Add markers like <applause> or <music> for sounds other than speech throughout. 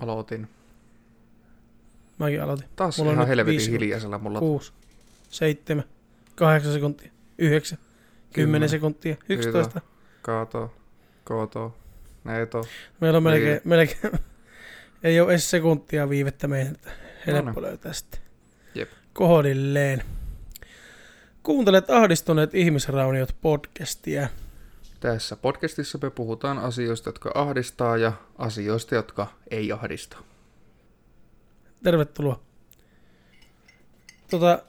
Aloitin. Mäkin aloitin. Taas Mulla on ihan helvetin viisi hiljaisella mulla. 6, 7, 8 sekuntia, 9, 10 Kymmenen. sekuntia, 11. Kato, koto, neto. Meillä on melkein, Niin. melkein <laughs> ei ole edes sekuntia viivettä meidän, että helppo No löytää sitten. Jep. Kohdilleen. Kuuntelet ahdistuneet ihmisrauniot podcastia. Tässä podcastissa me puhutaan asioista, jotka ahdistaa ja asioista, jotka ei ahdista. Tervetuloa. Tota,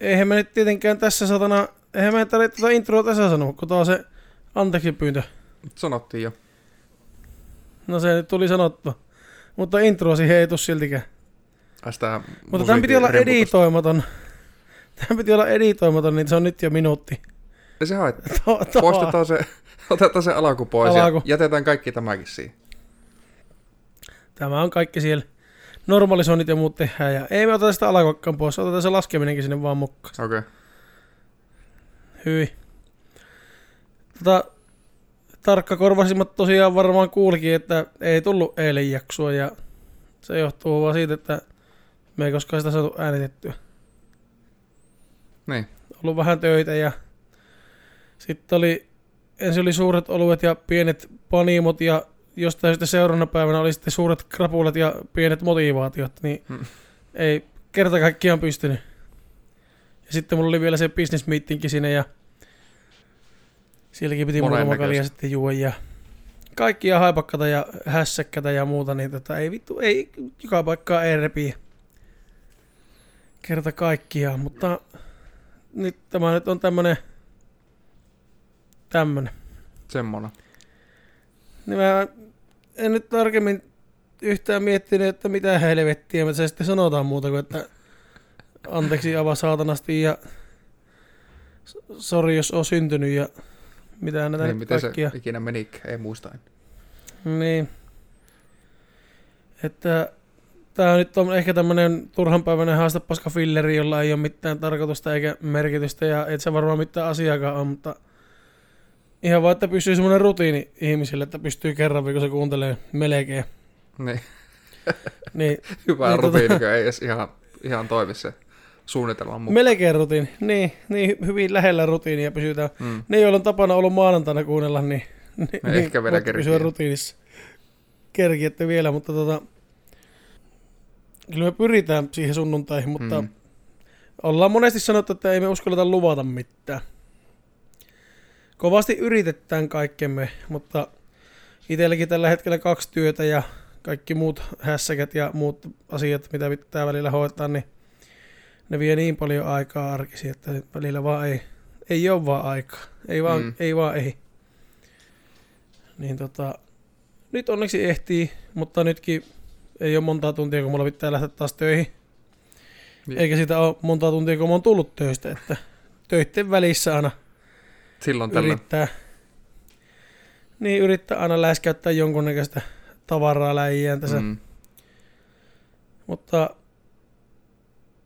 eihän me nyt tietenkään tässä satana, eihän me tarvitse tätä introa tässä sanoa, kun on se anteeksi pyyntö. Sanottiin jo. No se nyt tuli sanottua. Mutta intro siihen ei tuu siltikään. Sitä Mutta tämän piti olla editoimaton. Tämän piti olla editoimaton, niin se on nyt jo minuutti. Ja se haittaa. <laughs> To- Poistetaan se, <laughs> otetaan se alaku pois Alaku. ja jätetään kaikki tämäkin siihen. Tämä on kaikki siellä. Normalisoinnit ja muut tehdään. Ja ei me oteta sitä alakokkaan pois, otetaan se laskeminenkin sinne vaan mukaan. Okei. Okay. Hyvin. Tota, tarkka korvasimmat tosiaan varmaan kuulikin, että ei tullut eilen jaksoa ja se johtuu vaan siitä, että me ei koskaan sitä saatu äänitettyä. Niin. Ollut vähän töitä ja sitten oli, ensin oli suuret oluet ja pienet panimot ja jostain sitten seuraavana päivänä oli sitten suuret krapulat ja pienet motivaatiot, niin Hmm. ei kerta kaikkiaan pystynyt. Ja sitten mulla oli vielä se business meetingki siinä ja sielläkin piti muutama kalja sitten juo ja kaikkia haipakkata ja hässäkkätä ja muuta, niin tota, ei vittu, ei joka paikkaa ei repiä. Kerta kaikkiaan, mutta nyt tämä nyt on tämmönen tämmönen. Semmonen. Niin mä en nyt tarkemmin yhtään miettinyt, että mitä helvettiä me se sitten sanotaan muuta kuin, että anteeksi avaa saatanasti ja sori jos on syntynyt ja mitä näitä Niin, miten se kaikkia. ikinä menikään, ei muista. en. Niin. Että tää nyt on ehkä tämmönen turhanpäiväinen haastepaska filleri, jolla ei ole mitään tarkoitusta eikä merkitystä ja et se varmaan mitään asiakaan on, mutta ihan vaan, että pysyy semmoinen rutiini ihmisille, että pystyy kerran viikossa kuuntelee melkein. Niin. <laughs> Niin, <laughs> Hyvä Niin, tota- rutiini, ei edes ihan, ihan toimi se suunnitelman mukaan. melkein rutiini. Niin, niin, hyvin lähellä rutiinia pysytään. Mm. Ne, joilla on tapana ollut maanantaina kuunnella, niin, niin, Ne ehkä vielä voitte kerkiää. pysyä rutiinissa. Kerkiette vielä, mutta tota, kyllä me pyritään siihen sunnuntaihin, mutta Mm. ollaan monesti sanottu, että ei me uskalleta luvata mitään. Kovasti yritetään kaikkemme, mutta itselläkin tällä hetkellä kaksi työtä ja kaikki muut hässäkät ja muut asiat, mitä pitää välillä hoitaa, niin ne vie niin paljon aikaa arkisi, että välillä vaan ei, ei ole vaan aikaa. Ei vaan, Mm. ei vaan ei. Niin tota, nyt onneksi ehtii, mutta nytkin ei ole montaa tuntia, kun mulla pitää lähteä taas töihin. Niin. Eikä sitä ole montaa tuntia, kun mä oon tullut töistä, että töitten välissä aina Silloin tällöin. yrittää, niin yrittää aina läiskäyttää jonkunnäköistä tavaraa läjiään tässä. Mm. Mutta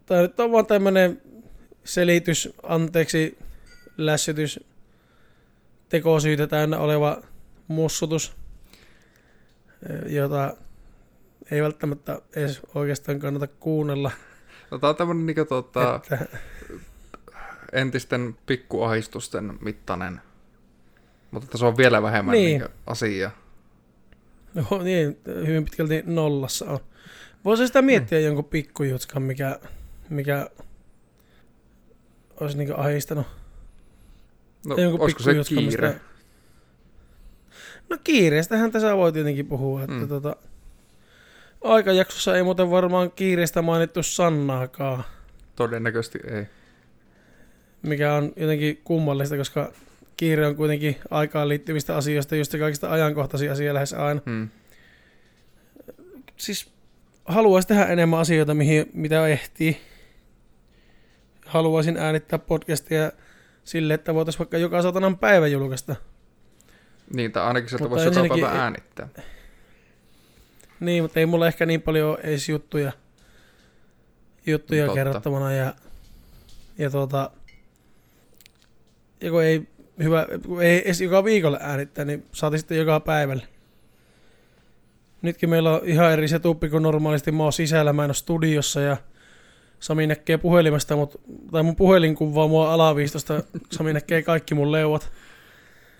tämä nyt on vaan tämmönen selitys, anteeksi, lässytys, tekosyytä täynnä oleva mussutus, eh, jota ei välttämättä edes oikeastaan kannata kuunnella. No, tää on tämmönen niinku tota, Että, entisten pikkuahistusten mittainen. Mutta se on vielä vähemmän Niin. niin. asia. no, niin, hyvin pitkälti nollassa on. Voisi sitä miettiä jonkun pikkujutskan, mikä, mikä olisi niinku ahistanut. No, jonkun olisiko se kiire? mistä- No kiireestähän tässä voi tietenkin puhua, että Mm. mm. tota, aikajaksossa ei muuten varmaan kiireestä mainittu sannaakaan, Todennäköisesti ei. Mikä on jotenkin kummallista, koska kiire on kuitenkin aikaan liittyvistä asioista just kaikista ajankohtaisia asia lähes aina. Hmm. Siis haluaisin tehdä enemmän asioita, mihin, mitä ehtii. Haluaisin äänittää podcastia sille, että voitaisiin vaikka joka satanan päivä julkaista. Niin, tai ainakin sieltä voisi joka päivä äänittää. Niin, mutta ei mulla ehkä niin paljon ole edes juttuja, juttuja Totta. kerrottavana ja, ja tuota, ja kun ei, hyvä, ei edes joka viikolla äänittää, niin saatiin sitten joka päivälle. nytkin meillä on ihan eri setuppi kuin normaalisti. Mä oon sisällä, mä en ole studiossa ja Sami näkee puhelimesta, mut, tai mun puhelin kuvaa mua alaviistosta. Sami näkee kaikki mun leuat.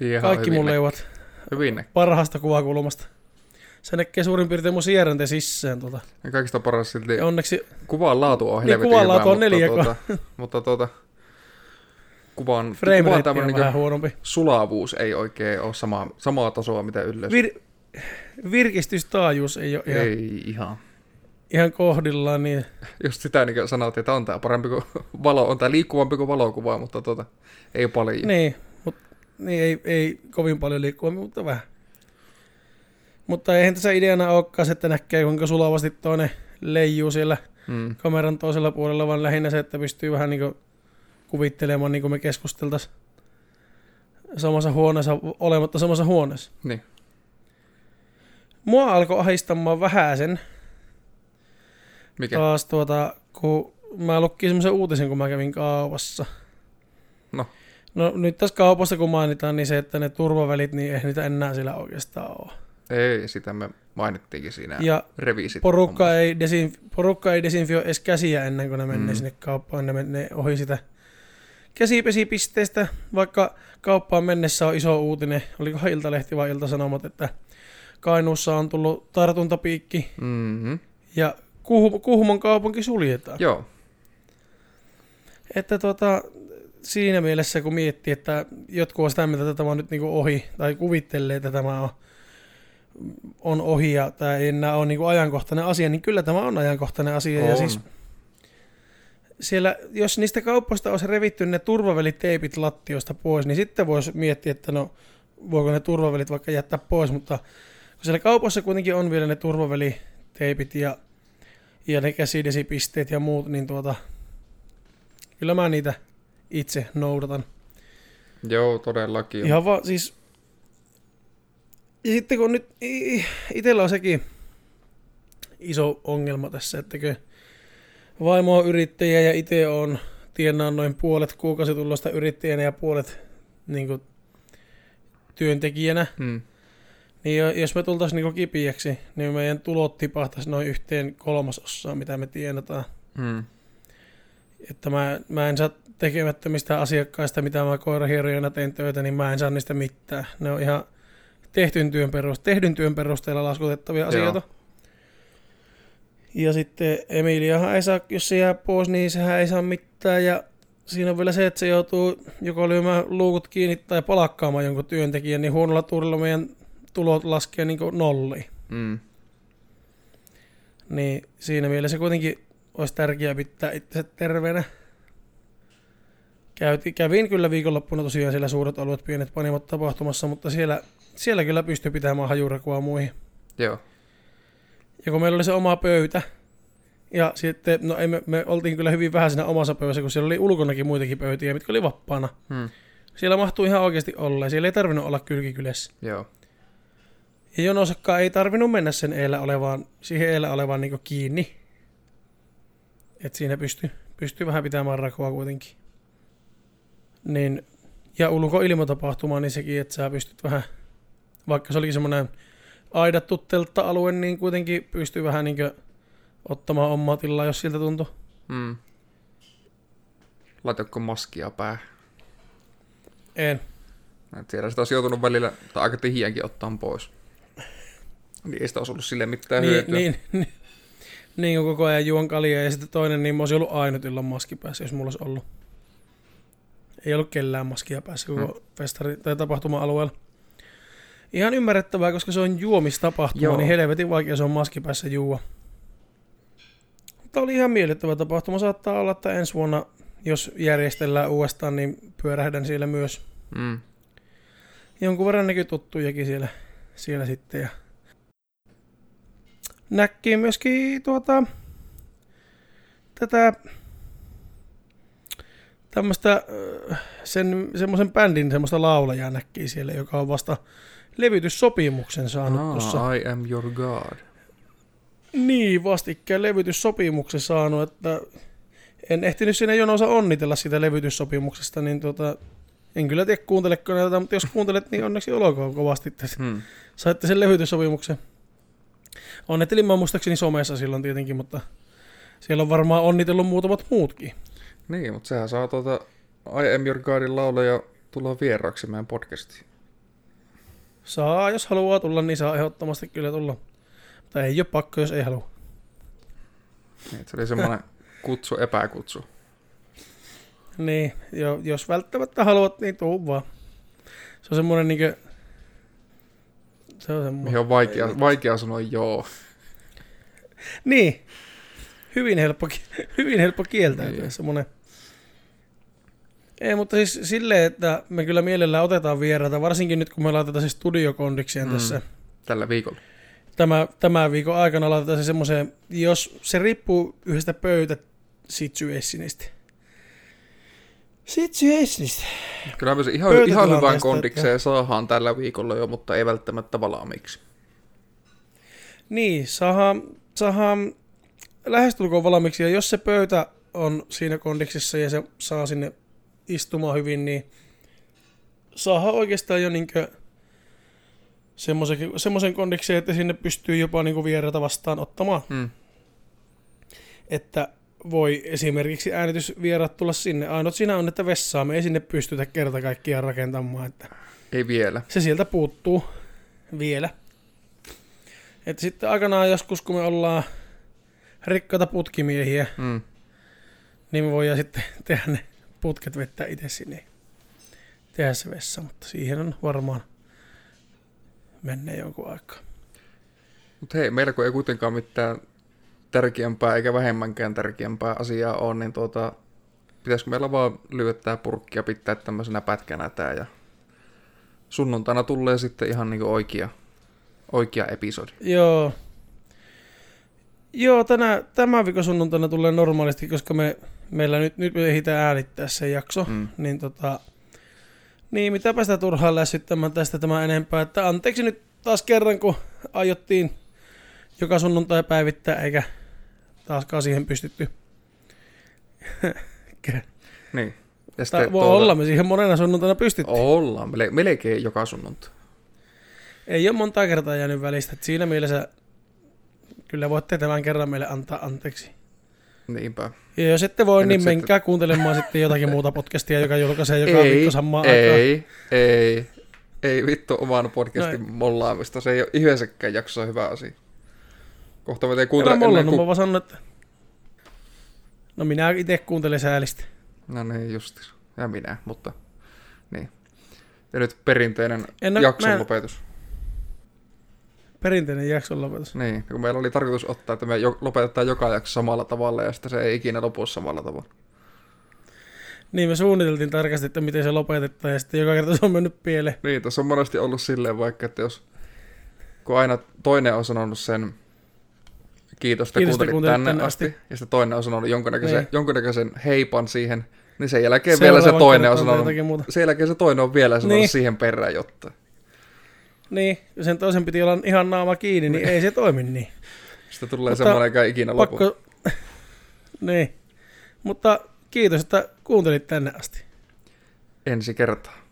Ihan Kaikki mun leuat Hyvin parhaasta kuvakulmasta. Se näkee suurin piirtein mun sieränteen sisään. Tota. Ja kaikista paras silti Ja onneksi kuvan laatu on Niin, helvetin kuvan hyvä, laatu on mutta, 4K. tuota, <laughs> mutta tuota, kuvan, frame kuvan tämmöinen niin huonompi. sulavuus ei oikein ole sama, samaa tasoa mitä ylös. Vir- virkistystaajuus ei ole ihan, ei ihan. ihan kohdillaan, niin Just sitä niin sanottiin, että on tämä parempi kuin valo, on tämä liikkuvampi kuin valokuva, mutta tuota, ei paljon. Niin, mutta niin ei, ei kovin paljon liikkua, mutta vähän. Mutta eihän tässä ideana olekaan että näkee kuinka sulavasti toinen leijuu siellä Mm. kameran toisella puolella, vaan lähinnä se, että pystyy vähän niin kuvittelemaan, niin kuin me keskusteltaisiin samassa huoneessa, olematta samassa huoneessa. Niin. Mua alkoi ahistamaan vähäsen Mikä? taas tuota, kun mä lukkin semmoisen uutisen, kun mä kävin kaupassa. No. No nyt tässä kaupassa kun mainitaan, niin se, että ne turvavälit, niin ei niitä enää siellä oikeastaan ole. Ei, sitä me mainittiinkin siinä Ja revisit. porukka ei, desin, porukka ei desinfioi edes käsiä ennen kuin ne menee Mm. sinne kauppaan. Ne menee ohi sitä käsipesipisteestä, vaikka kauppaan mennessä on iso uutinen, oliko Iltalehti vai Iltasanomat, että Kainuussa on tullut tartuntapiikki Mm-hmm. ja Kuh- Kuhmon kaupunki suljetaan. Joo, Että tota, siinä mielessä kun miettii, että jotkut on sitä mieltä, että tämä on nyt niinku ohi, tai kuvittelee, että tämä on, on ohi ja tämä ei enää ole niinku ajankohtainen asia, niin kyllä tämä on ajankohtainen asia. Ja on. siis siellä, jos niistä kauppoista olisi revitty ne turvaväliteipit lattioista pois, niin sitten voisi miettiä, että no voiko ne turvavälit vaikka jättää pois, mutta kun siellä kaupassa kuitenkin on vielä ne turvaväliteipit ja, ja ne käsidesipisteet ja muut, niin tuota, kyllä mä niitä itse noudatan. Joo, todellakin. Ihan vaan siis... Ja sitten kun nyt itsellä on sekin iso ongelma tässä, että kun vaimo on yrittäjä ja itse on tienaan noin puolet kuukausitulosta yrittäjänä ja puolet niin kuin, työntekijänä, Mm. niin jo- jos me tultaisiin niin kipiäksi, niin meidän tulot tipahtaisi noin yhteen kolmasosaan, mitä me tienataan. Mm. Että mä, mä en saa tekemättömistä asiakkaista, mitä mä koirahierojana teen töitä, niin mä en saa niistä mitään. Ne on ihan tehdyn työn, peruste- tehdyn työn perusteella laskutettavia asioita. Ja sitten Emiliahan ei saa, jos se jää pois, niin sehän ei saa mitään. Ja siinä on vielä se, että se joutuu joko lyömään luukut kiinni tai palakkaamaan jonkun työntekijän, niin huonolla tuurilla meidän tulot laskee niin nolliin. Mm. Niin siinä mielessä kuitenkin olisi tärkeää pitää itse terveenä. Käytin, kävin kyllä viikonloppuna tosiaan siellä suuret alueet, pienet panimot tapahtumassa, mutta siellä, siellä kyllä pystyi pitämään hajurakua muihin. Joo. Ja kun meillä oli se oma pöytä, ja sitten, no ei me, me oltiin kyllä hyvin vähän siinä omassa pöydässä, kun siellä oli ulkonakin muitakin pöytiä, mitkä oli vapaana. Mm. Siellä mahtuu ihan oikeasti olla, siellä ei tarvinnut olla kylkikylässä. Joo. Ja jonosakkaan ei tarvinnut mennä sen eellä olevaan, siihen eellä olevaan niin kiinni. Et siinä pystyy pystyy vähän pitämään rakoa kuitenkin. Niin, ja ulkoilmatapahtuma, niin sekin, että sä pystyt vähän, vaikka se olikin semmoinen aidattu teltta-alue, niin kuitenkin pystyy vähän niin ottamaan omaa tilaa, jos siltä tuntuu. Mm. Laitatko maskia päähän? En. Et siellä sitä olisi joutunut välillä, tai aika tihiänkin ottaa pois. Niin ei sitä olisi ollut sille mitään Niin, hyötyä. niin, <laughs> niin, niin, kun koko ajan juon kaljaa ja sitten toinen, niin mä olisin ollut ainut illan maski päässä, jos mulla olisi ollut. Ei ollut kellään maskia päässä koko Hmm. festari- tai tapahtuma-alueella. Ihan ymmärrettävää, koska se on juomistapahtuma, Joo. niin helvetin vaikea se on maski päässä juua. Mutta oli ihan miellyttävä tapahtuma. Saattaa olla, että ensi vuonna, jos järjestellään uudestaan, niin pyörähdän siellä myös. Mm. Jonkun verran näkyy tuttujakin siellä, siellä sitten. Ja näkki myöskin tuota, tätä tämmöistä sen, semmoisen bändin semmoista laulajaa näkki siellä, joka on vasta levytyssopimuksen saanut Ah, tuossa. I am your god. Niin, vastikkään levytyssopimuksen saanut, että en ehtinyt siinä jonossa onnitella sitä levytyssopimuksesta, niin tota, en kyllä tiedä kuunteleko näitä, mutta jos kuuntelet, niin onneksi olkoon kovasti, että Hmm. saitte sen levytyssopimuksen. Onnittelin mä muistaakseni somessa silloin tietenkin, mutta siellä on varmaan onnitellut muutamat muutkin. Niin, mutta sehän saa tuota I Am Your Godin lauleja tulla vieraaksi meidän podcastiin. Saa, jos haluaa tulla, niin saa ehdottomasti kyllä tulla. Tai ei ole pakko, jos ei halua. Niin, se oli semmoinen kutsu, epäkutsu. Niin, jo, jos välttämättä haluat, niin tuu vaan. Se on semmoinen niinkö... Se on semmoinen... Mihin on vaikea, vaikea sanoa joo. Niin. Hyvin helppo, <laughs> hyvin helppo kieltäytyä. Niin. Semmoinen. Ei, mutta siis silleen, että me kyllä mielellään otetaan vieraita, varsinkin nyt kun me laitetaan se studiokondikseen Mm. tässä. Tällä viikolla. Tämä, tämän viikon aikana laitetaan se semmoiseen, jos se riippuu yhdestä pöytä situationista. Situationista. Kyllä me se ihan, ihan hyvän että- kondikseen saadaan tällä viikolla jo, mutta ei välttämättä valaamiksi. Niin, saadaan, saadaan lähestulkoon valmiiksi, ja jos se pöytä on siinä kondiksessa ja se saa sinne istumaan hyvin, niin saadaan oikeastaan jo niinkö semmoisen, semmoisen kondiksen, että sinne pystyy jopa niinku vieraita vastaan ottamaan. Mm. Että voi esimerkiksi äänitysvierat tulla sinne. Ainut siinä on, että vessaa me ei sinne pystytä kerta kaikkiaan rakentamaan, että Ei vielä. se sieltä puuttuu vielä. Että sitten aikanaan joskus, kun me ollaan rikkaita putkimiehiä, Mm. niin me voidaan sitten tehdä ne putket vetää itse sinne. Tehdä se vessa, mutta siihen on varmaan mennä jonkun aikaa. Mutta hei, meillä kun ei kuitenkaan mitään tärkeämpää eikä vähemmänkään tärkeämpää asiaa ole, niin tuota, pitäisikö meillä vaan lyödä tää purkki ja pitää tämmöisenä pätkänä tää ja sunnuntaina tulee sitten ihan niinku oikea, oikea episodi. Joo. Joo, tänä, tämän viikon sunnuntaina tulee normaalisti, koska me, meillä nyt, nyt me ehditään äänittää se jakso. Mm. Niin tota, niin mitäpä sitä turhaan lässyttämään tästä tämä enempää. Että anteeksi nyt taas kerran, kun aiottiin joka sunnuntai päivittää, eikä taaskaan siihen pystytty. <laughs> Niin. Ja Tai voi olla, me siihen monena sunnuntaina pystyttiin. Ollaan, melkein joka sunnuntai. Ei ole monta kertaa jäänyt välistä. että siinä mielessä kyllä voitte tämän kerran meille antaa anteeksi. Niinpä. Ja jos ette voi, Ja niin menkää kuuntelemaan sitten jotakin muuta podcastia, joka julkaisee joka ei, viikko samaan aikaan. ei, ei, ei vittu oman podcastin Noin. mollaamista. Se ei ole yhdessäkään jaksossa hyvä asia. Kohta me teen Älä kuuntele mulla, ennen no mä vaan sanon, että... No minä itse kuuntelen säälistä. No niin, justis. Ja minä, mutta... Niin. Ja nyt perinteinen En jakson mä lopetus. Perinteinen jakson lopetus. Niin, kun meillä oli tarkoitus ottaa, että me jo, lopetetaan joka jakso samalla tavalla ja sitten se ei ikinä lopu samalla tavalla. Niin me suunniteltiin tarkasti, että miten se lopetetaan ja sitten joka kerta se on mennyt pieleen. Niin, tässä on monesti ollut silleen vaikka, että jos... Kun aina toinen on sanonut sen kiitos, että kuuntelit kuuntelit tänne, tänne asti, asti. ja sitten toinen on sanonut jonkunnäköisen, Niin. jonkunnäköisen heipan siihen, niin sen jälkeen vielä se toinen on sanonut, sen jälkeen se toinen on vielä sanonut Niin. siihen perään jotta. Niin, sen toisen piti olla ihan naama kiinni, niin ei se toimi niin. Sitten tulee Mutta semmoinen, joka ikinä lopu. Pakko... <laughs> niin. Mutta kiitos, että kuuntelit tänne asti. Ensi kertaa.